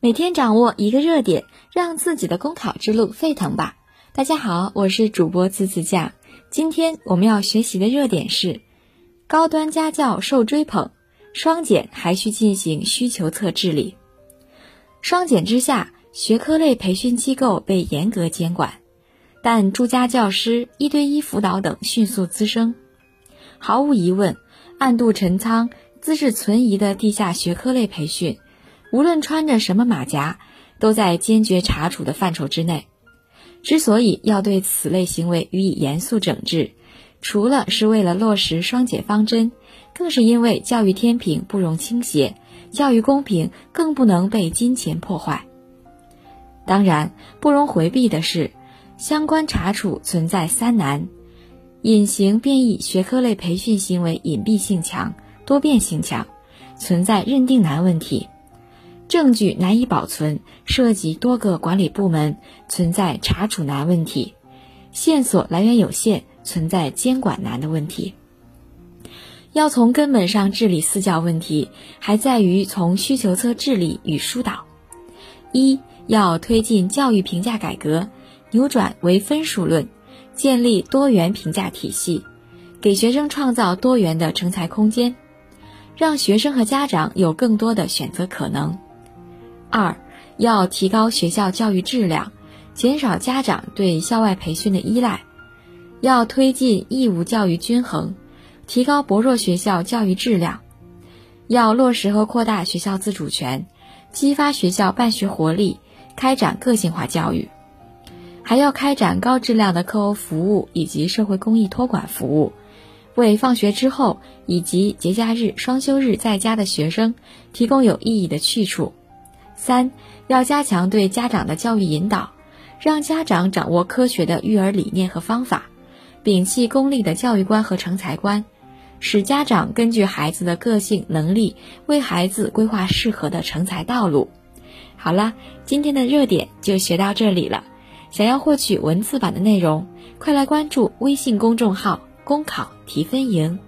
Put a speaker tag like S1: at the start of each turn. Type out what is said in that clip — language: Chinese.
S1: 每天掌握一个热点，让自己的公考之路沸腾吧！大家好，我是主播滋滋酱。今天我们要学习的热点是：高端家教受追捧，双减还需进行需求侧治理。双减之下，学科类培训机构被严格监管，但住家教师、一对一辅导等迅速滋生。毫无疑问，暗度陈仓、资质存疑的地下学科类培训。无论穿着什么马甲，都在坚决查处的范畴之内。之所以要对此类行为予以严肃整治，除了是为了落实双减方针，更是因为教育天平不容倾斜，教育公平更不能被金钱破坏。当然，不容回避的是，相关查处存在三难：隐形变异学科类培训行为隐蔽性强、多变性强，存在认定难问题。证据难以保存，涉及多个管理部门，存在查处难问题；线索来源有限，存在监管难的问题。要从根本上治理私教问题，还在于从需求侧治理与疏导。一要推进教育评价改革，扭转唯分数论，建立多元评价体系，给学生创造多元的成才空间，让学生和家长有更多的选择可能。二要提高学校教育质量，减少家长对校外培训的依赖，要推进义务教育均衡，提高薄弱学校教育质量，要落实和扩大学校自主权，激发学校办学活力，开展个性化教育，还要开展高质量的课后服务以及社会公益托管服务，为放学之后以及节假日、双休日在家的学生提供有意义的去处。三要加强对家长的教育引导，让家长掌握科学的育儿理念和方法，摒弃功利的教育观和成才观，使家长根据孩子的个性能力，为孩子规划适合的成才道路。好了，今天的热点就学到这里了。想要获取文字版的内容，快来关注微信公众号“公考提分营”。